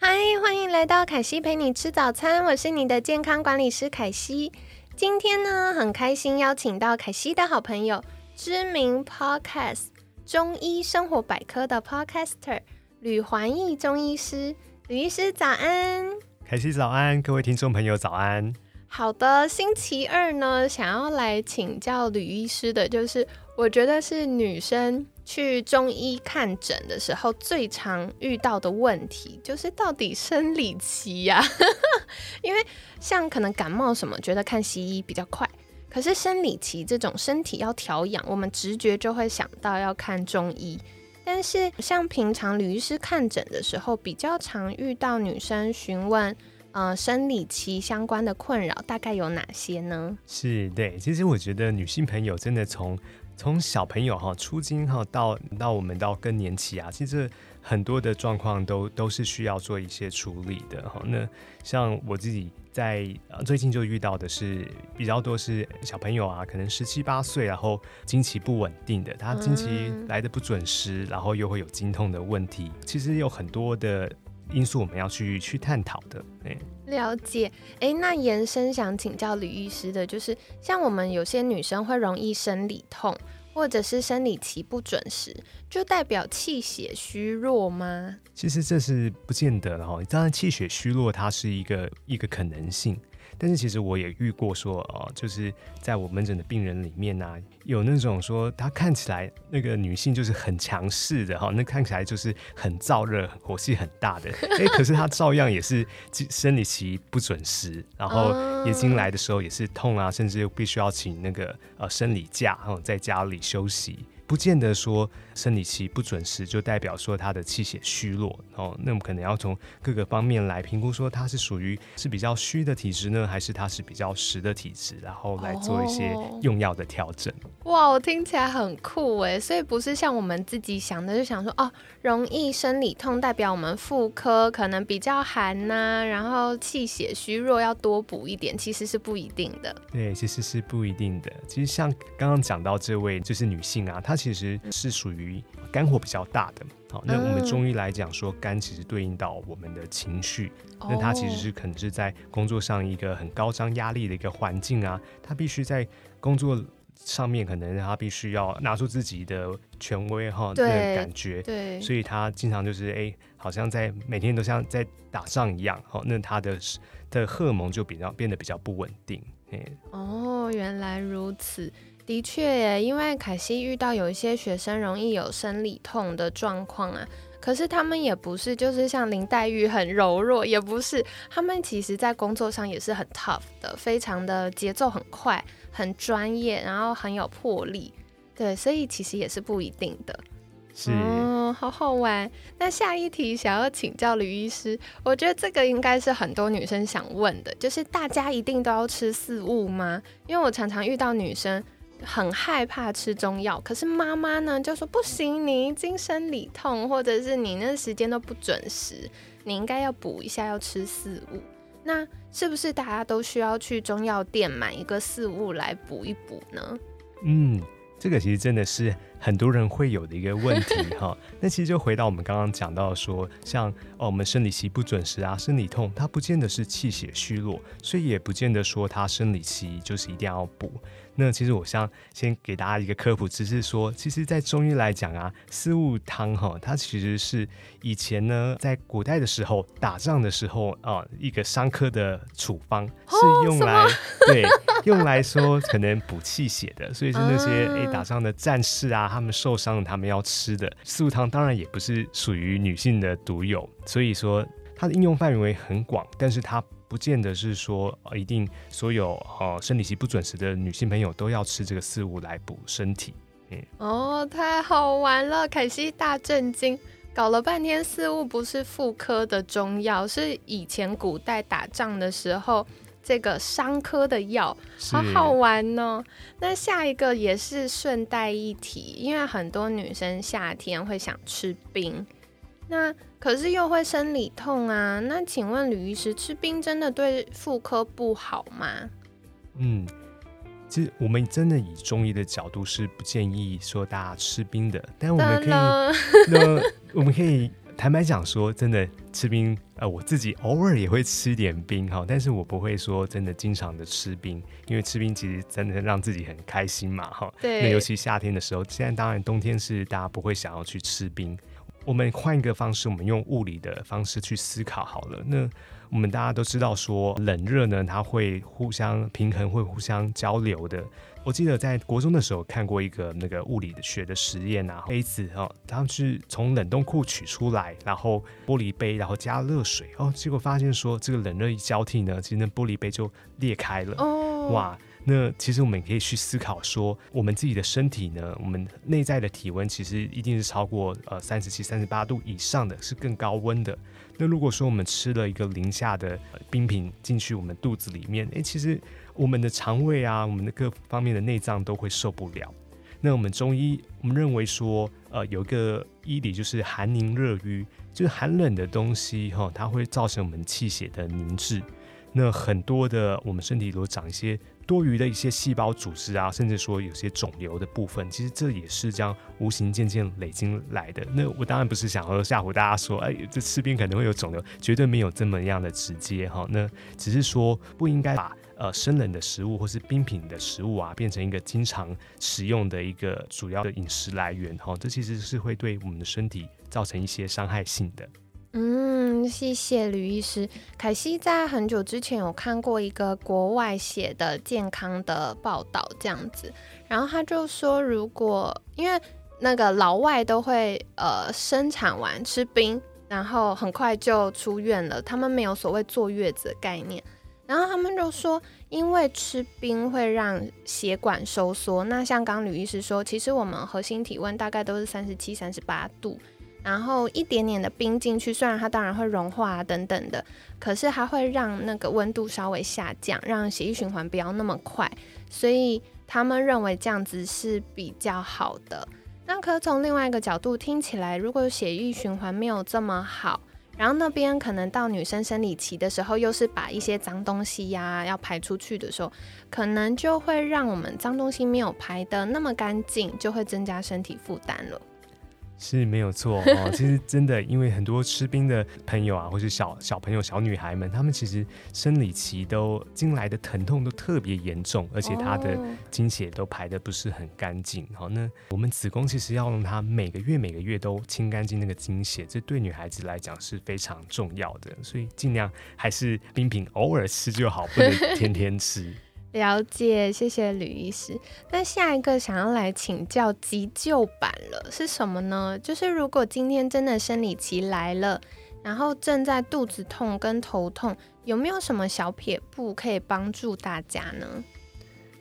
嗨，欢迎来到凯西陪你吃早餐，我是你的健康管理师凯西。今天呢，很开心邀请到凯西的好朋友，知名 Podcast 中医生活百科的 Podcaster 吕环义中医师，吕医师早安，凯西早安，各位听众朋友早安。好的，星期二呢，想要来请教吕医师的，就是我觉得是女生。去中医看诊的时候，最常遇到的问题就是到底生理期呀？因为像可能感冒什么，觉得看西医比较快，可是生理期这种身体要调养，我们直觉就会想到要看中医。但是像平常吕医师看诊的时候，比较常遇到女生询问，呃，生理期相关的困扰大概有哪些呢？是对，其实我觉得女性朋友真的从从小朋友哈出经哈到到我们到更年期啊，其实很多的状况都都是需要做一些处理的哈。那像我自己在最近就遇到的是比较多是小朋友啊，可能十七八岁，然后经期不稳定的，他经期来的不准时，然后又会有经痛的问题。其实有很多的因素我们要去去探讨的。哎，了解。哎，那延伸想请教吕医师的，就是像我们有些女生会容易生理痛。或者是生理期不准时，就代表气血虚弱吗？其实这是不见得的哈。当然，气血虚弱它是一个一个可能性。但是其实我也遇过说哦，就是在我门诊的病人里面呢，有那种说她看起来那个女性就是很强势的哈，那看起来就是很燥热、火气很大的，哎，可是她照样也是生理期不准时，然后月经来的时候也是痛啊，甚至又必须要请那个呃生理假，然后在家里休息。不见得说生理期不准时就代表说他的气血虚弱哦，那我们可能要从各个方面来评估，说他是属于是比较虚的体质呢，还是他是比较实的体质，然后来做一些用药的调整。哇，我听起来很酷哎，所以不是像我们自己想的，就想说哦，容易生理痛代表我们妇科可能比较寒呐，然后气血虚弱要多补一点，其实是不一定的。对，其实是不一定的。其实像刚刚讲到这位就是女性啊，她。其实是属于肝火比较大的，好，那我们中医来讲说，肝其实对应到我们的情绪，那它其实是可能是在工作上一个很高张压力的一个环境啊，他必须在工作上面，可能他必须要拿出自己的权威哈的感觉，对，所以他经常就是哎，好像在每天都像在打仗一样，好，那他的的荷尔蒙就比较变得比较不稳定，哎，哦，原来如此。的确耶，因为凯西遇到有一些学生容易有生理痛的状况啊，可是他们也不是就是像林黛玉很柔弱，也不是，他们其实在工作上也是很 tough 的，非常的节奏很快，很专业，然后很有魄力，对，所以其实也是不一定的。是哦，好好玩。那下一题想要请教吕医师，我觉得这个应该是很多女生想问的，就是大家一定都要吃四物吗？因为我常常遇到女生。很害怕吃中药，可是妈妈呢就说不行，你已经生理痛，或者是你那时间都不准时，你应该要补一下，要吃四物。那是不是大家都需要去中药店买一个四物来补一补呢？嗯，这个其实真的是很多人会有的一个问题哈。那其实就回到我们刚刚讲到说，像哦我们生理期不准时啊，生理痛，它不见得是气血虚弱，所以也不见得说它生理期就是一定要补。那其实我想先给大家一个科普，只是说，其实，在中医来讲啊，四物汤哈，它其实是以前呢，在古代的时候打仗的时候啊，一个伤科的处方，是用来 对用来说可能补气血的，所以是那些诶打仗的战士啊，他们受伤了，他们要吃的四物汤，当然也不是属于女性的独有，所以说它的应用范围很广，但是它。不见得是说一定所有呃生理期不准时的女性朋友都要吃这个四物来补身体。嗯哦，太好玩了，凯西大震惊！搞了半天四物不是妇科的中药，是以前古代打仗的时候这个伤科的药，好好玩哦。那下一个也是顺带一提，因为很多女生夏天会想吃冰，那可是又会生理痛啊。那请问吕医师，吃冰真的对妇科不好吗？嗯。其实我们真的以中医的角度是不建议说大家吃冰的，但我们可以，那我们可以坦白讲说，真的吃冰，呃，我自己偶尔也会吃点冰哈，但是我不会说真的经常的吃冰，因为吃冰其实真的让自己很开心嘛哈。对。那尤其夏天的时候，现在当然冬天是大家不会想要去吃冰，我们换一个方式，我们用物理的方式去思考好了，那。我们大家都知道，说冷热呢，它会互相平衡，会互相交流的。我记得在国中的时候看过一个那个物理的学的实验啊，杯子哦，他们是从冷冻库取出来，然后玻璃杯，然后加热水哦，结果发现说这个冷热一交替呢，其实那玻璃杯就裂开了。哦，哇！那其实我们可以去思考说，我们自己的身体呢，我们内在的体温其实一定是超过呃三十七、三十八度以上的，是更高温的。那如果说我们吃了一个零下的冰品进去我们肚子里面，诶，其实我们的肠胃啊，我们的各方面的内脏都会受不了。那我们中医我们认为说，呃，有一个医理就是寒凝热瘀，就是寒冷的东西哈，它会造成我们气血的凝滞。那很多的我们身体都长一些多余的一些细胞组织啊，甚至说有些肿瘤的部分，其实这也是这样无形渐渐累积来的。那我当然不是想要吓唬大家说，哎，这吃冰可能会有肿瘤，绝对没有这么样的直接哈。那只是说不应该把呃生冷的食物或是冰品的食物啊，变成一个经常食用的一个主要的饮食来源哈。这其实是会对我们的身体造成一些伤害性的。嗯，谢谢吕医师。凯西在很久之前有看过一个国外写的健康的报道，这样子，然后他就说，如果因为那个老外都会呃生产完吃冰，然后很快就出院了，他们没有所谓坐月子的概念，然后他们就说，因为吃冰会让血管收缩，那像刚吕医师说，其实我们核心体温大概都是三十七、三十八度。然后一点点的冰进去，虽然它当然会融化啊等等的，可是它会让那个温度稍微下降，让血液循环不要那么快，所以他们认为这样子是比较好的。那可从另外一个角度听起来，如果血液循环没有这么好，然后那边可能到女生生理期的时候，又是把一些脏东西呀要排出去的时候，可能就会让我们脏东西没有排的那么干净，就会增加身体负担了。是没有错 哦，其实真的，因为很多吃冰的朋友啊，或是小小朋友、小女孩们，他们其实生理期都经来的疼痛都特别严重，而且她的经血都排的不是很干净。好，那我们子宫其实要让它每个月每个月都清干净那个经血，这对女孩子来讲是非常重要的，所以尽量还是冰品偶尔吃就好，不能天天吃。了解，谢谢吕医师。那下一个想要来请教急救版了，是什么呢？就是如果今天真的生理期来了，然后正在肚子痛跟头痛，有没有什么小撇步可以帮助大家呢？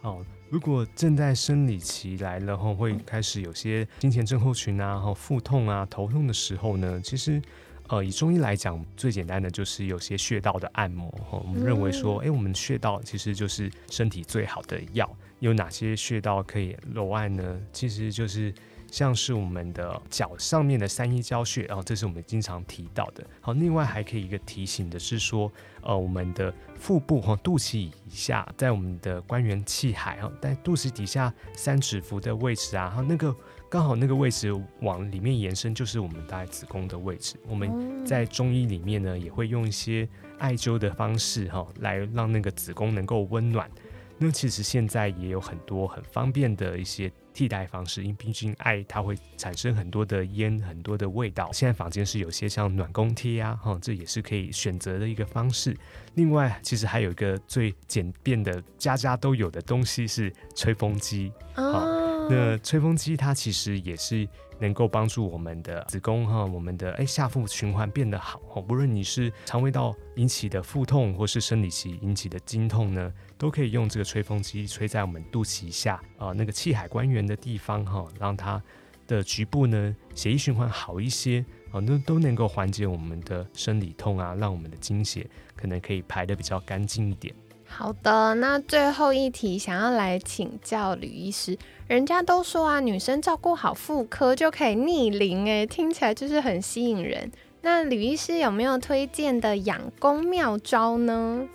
好，如果正在生理期来了后，会开始有些经前症候群啊，然后腹痛啊、头痛的时候呢，其实。呃，以中医来讲，最简单的就是有些穴道的按摩。哈，我们认为说，哎，我们穴道其实就是身体最好的药。有哪些穴道可以揉按呢？其实就是像是我们的脚上面的三阴交穴，然后这是我们经常提到的。好，另外还可以一个提醒的是说，呃，我们的腹部哈，肚脐以下，在我们的关元气海哈，在肚脐底下三指腹的位置啊，哈，那个。刚好那个位置往里面延伸，就是我们大概子宫的位置。我们在中医里面呢，也会用一些艾灸的方式，哈，来让那个子宫能够温暖。那其实现在也有很多很方便的一些替代方式，因为毕竟艾它会产生很多的烟、很多的味道。现在房间是有些像暖宫贴呀，哈，这也是可以选择的一个方式。另外，其实还有一个最简便的、家家都有的东西是吹风机啊。那吹风机它其实也是能够帮助我们的子宫哈，我们的哎下腹循环变得好哦。不论你是肠胃道引起的腹痛，或是生理期引起的经痛呢，都可以用这个吹风机吹在我们肚脐下啊那个气海关元的地方哈，让它的局部呢血液循环好一些。啊，那都能够缓解我们的生理痛啊，让我们的经血可能可以排的比较干净一点。好的，那最后一题想要来请教吕医师，人家都说啊，女生照顾好妇科就可以逆龄，哎，听起来就是很吸引人。那吕医师有没有推荐的养宫妙招呢？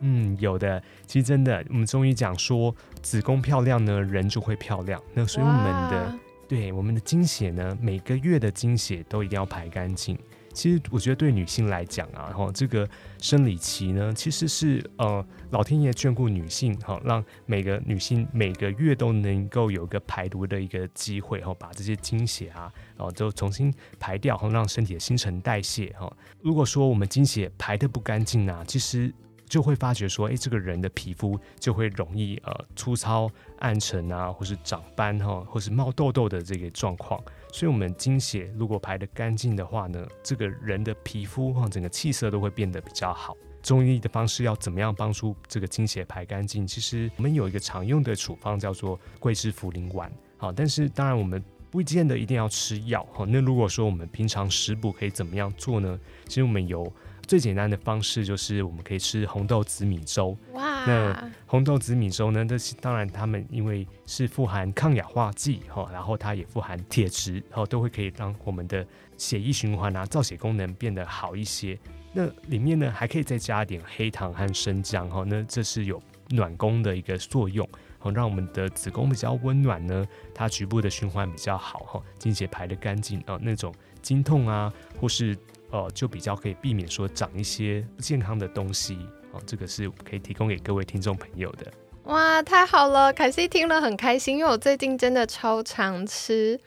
嗯，有的。其实真的，我们中医讲说，子宫漂亮呢，人就会漂亮。那所以我们的对我们的经血呢，每个月的经血都一定要排干净。其实我觉得对女性来讲啊，哈，这个生理期呢，其实是呃老天爷眷顾女性，哈，让每个女性每个月都能够有个排毒的一个机会，哈，把这些经血啊，然后都重新排掉，哈，让身体的新陈代谢，哈。如果说我们经血排的不干净啊，其实就会发觉说，哎，这个人的皮肤就会容易呃粗糙、暗沉啊，或是长斑，哈，或是冒痘痘的这个状况。所以，我们经血如果排得干净的话呢，这个人的皮肤哈，整个气色都会变得比较好。中医的方式要怎么样帮助这个经血排干净？其实我们有一个常用的处方叫做桂枝茯苓丸，好，但是当然我们不见得一定要吃药哈。那如果说我们平常食补可以怎么样做呢？其实我们有。最简单的方式就是我们可以吃红豆紫米粥。哇！那红豆紫米粥呢？这是当然，它们因为是富含抗氧化剂哈，然后它也富含铁质，然后都会可以让我们的血液循环啊、造血功能变得好一些。那里面呢，还可以再加一点黑糖和生姜哈。那这是有暖宫的一个作用，好让我们的子宫比较温暖呢，它局部的循环比较好哈，经血排的干净啊，那种经痛啊或是。呃，就比较可以避免说长一些不健康的东西哦，这个是可以提供给各位听众朋友的。哇，太好了，凯西听了很开心，因为我最近真的超常吃，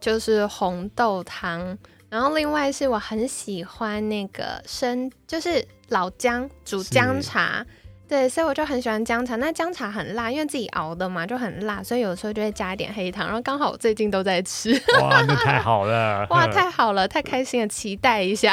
就是红豆汤，然后另外是我很喜欢那个生，就是老姜煮姜茶。对，所以我就很喜欢姜茶。那姜茶很辣，因为自己熬的嘛，就很辣，所以有时候就会加一点黑糖。然后刚好我最近都在吃，哇，那太好了！哇，太好了，太开心了，期待一下。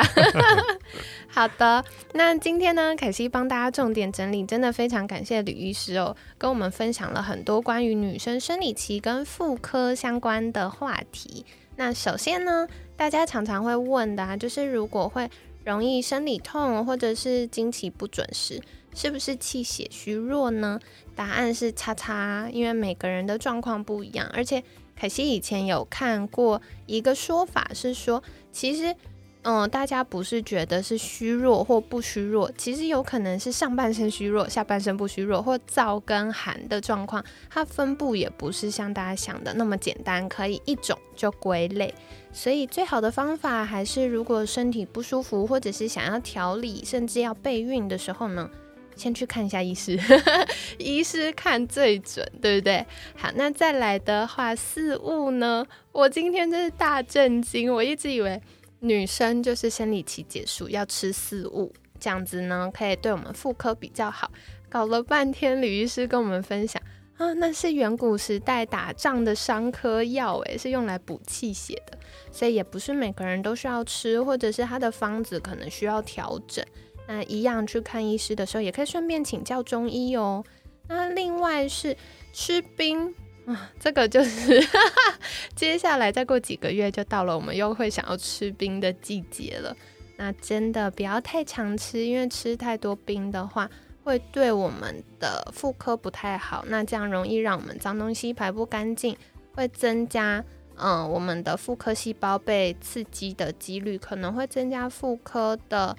好的，那今天呢，凯西帮大家重点整理，真的非常感谢吕医师哦，跟我们分享了很多关于女生生理期跟妇科相关的话题。那首先呢，大家常常会问的啊，就是如果会容易生理痛或者是经期不准时。是不是气血虚弱呢？答案是叉叉，因为每个人的状况不一样。而且凯西以前有看过一个说法，是说其实，嗯，大家不是觉得是虚弱或不虚弱，其实有可能是上半身虚弱，下半身不虚弱，或燥跟寒的状况，它分布也不是像大家想的那么简单，可以一种就归类。所以最好的方法还是，如果身体不舒服，或者是想要调理，甚至要备孕的时候呢？先去看一下医师，医师看最准，对不对？好，那再来的话，四物呢？我今天真是大震惊，我一直以为女生就是生理期结束要吃四物，这样子呢可以对我们妇科比较好。搞了半天，吕医师跟我们分享啊，那是远古时代打仗的伤科药，诶，是用来补气血的，所以也不是每个人都需要吃，或者是他的方子可能需要调整。那一样去看医师的时候，也可以顺便请教中医哦。那另外是吃冰啊，这个就是 接下来再过几个月就到了，我们又会想要吃冰的季节了。那真的不要太常吃，因为吃太多冰的话，会对我们的妇科不太好。那这样容易让我们脏东西排不干净，会增加嗯我们的妇科细胞被刺激的几率，可能会增加妇科的。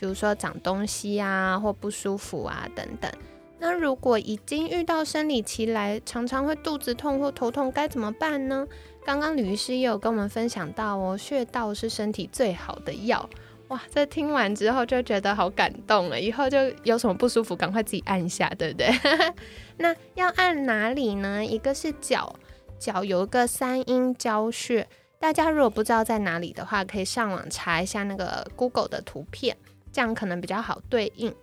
比如说长东西啊，或不舒服啊等等。那如果已经遇到生理期来，常常会肚子痛或头痛，该怎么办呢？刚刚吕医师也有跟我们分享到哦，穴道是身体最好的药。哇，在听完之后就觉得好感动了，以后就有什么不舒服，赶快自己按一下，对不对？那要按哪里呢？一个是脚，脚有一个三阴交穴，大家如果不知道在哪里的话，可以上网查一下那个 Google 的图片。这样可能比较好对应。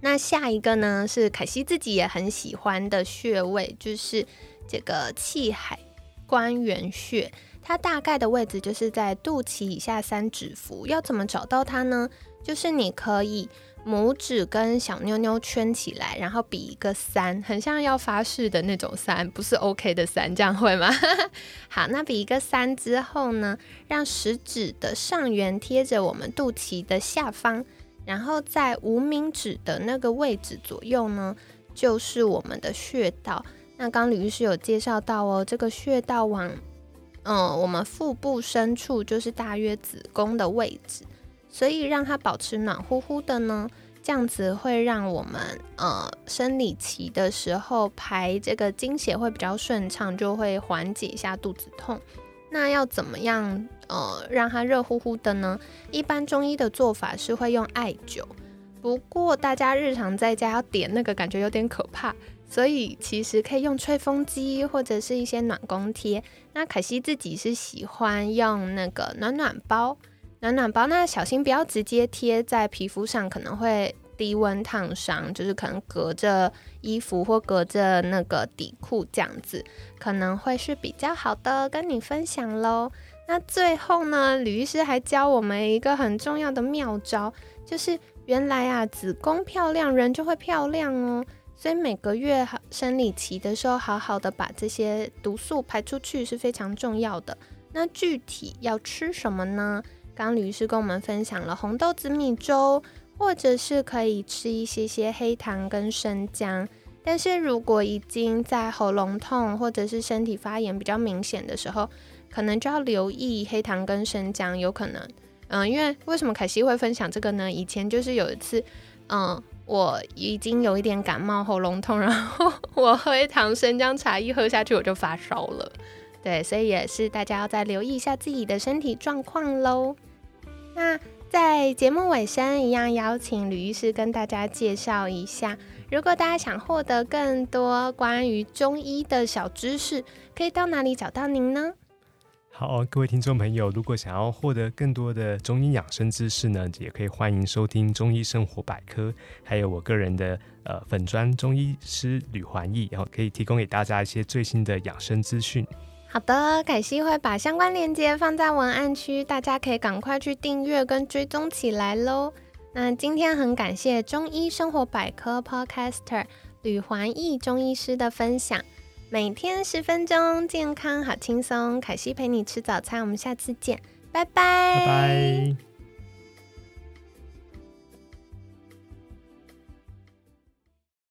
那下一个呢，是凯西自己也很喜欢的穴位，就是这个气海关元穴。它大概的位置就是在肚脐以下三指腹。要怎么找到它呢？就是你可以拇指跟小妞妞圈起来，然后比一个三，很像要发誓的那种三，不是 OK 的三，这样会吗？好，那比一个三之后呢，让食指的上缘贴着我们肚脐的下方，然后在无名指的那个位置左右呢，就是我们的穴道。那刚李律师有介绍到哦，这个穴道往嗯我们腹部深处，就是大约子宫的位置。所以让它保持暖乎乎的呢，这样子会让我们呃生理期的时候排这个经血会比较顺畅，就会缓解一下肚子痛。那要怎么样呃让它热乎乎的呢？一般中医的做法是会用艾灸，不过大家日常在家要点那个感觉有点可怕，所以其实可以用吹风机或者是一些暖宫贴。那可惜自己是喜欢用那个暖暖包。暖暖包，那小心不要直接贴在皮肤上，可能会低温烫伤，就是可能隔着衣服或隔着那个底裤这样子，可能会是比较好的，跟你分享喽。那最后呢，吕医师还教我们一个很重要的妙招，就是原来啊，子宫漂亮，人就会漂亮哦。所以每个月生理期的时候，好好的把这些毒素排出去是非常重要的。那具体要吃什么呢？刚吕师跟我们分享了红豆紫米粥，或者是可以吃一些些黑糖跟生姜。但是如果已经在喉咙痛或者是身体发炎比较明显的时候，可能就要留意黑糖跟生姜有可能。嗯，因为为什么凯西会分享这个呢？以前就是有一次，嗯，我已经有一点感冒喉咙痛，然后 我喝一糖生姜茶一喝下去我就发烧了。对，所以也是大家要再留意一下自己的身体状况喽。那在节目尾声，一样邀请吕医师跟大家介绍一下，如果大家想获得更多关于中医的小知识，可以到哪里找到您呢？好，各位听众朋友，如果想要获得更多的中医养生知识呢，也可以欢迎收听《中医生活百科》，还有我个人的呃粉砖中医师吕环义，然后可以提供给大家一些最新的养生资讯。好的，凯西会把相关链接放在文案区，大家可以赶快去订阅跟追踪起来喽。那今天很感谢中医生活百科 Podcaster 吕环义中医师的分享，每天十分钟，健康好轻松。凯西陪你吃早餐，我们下次见，拜拜。拜拜。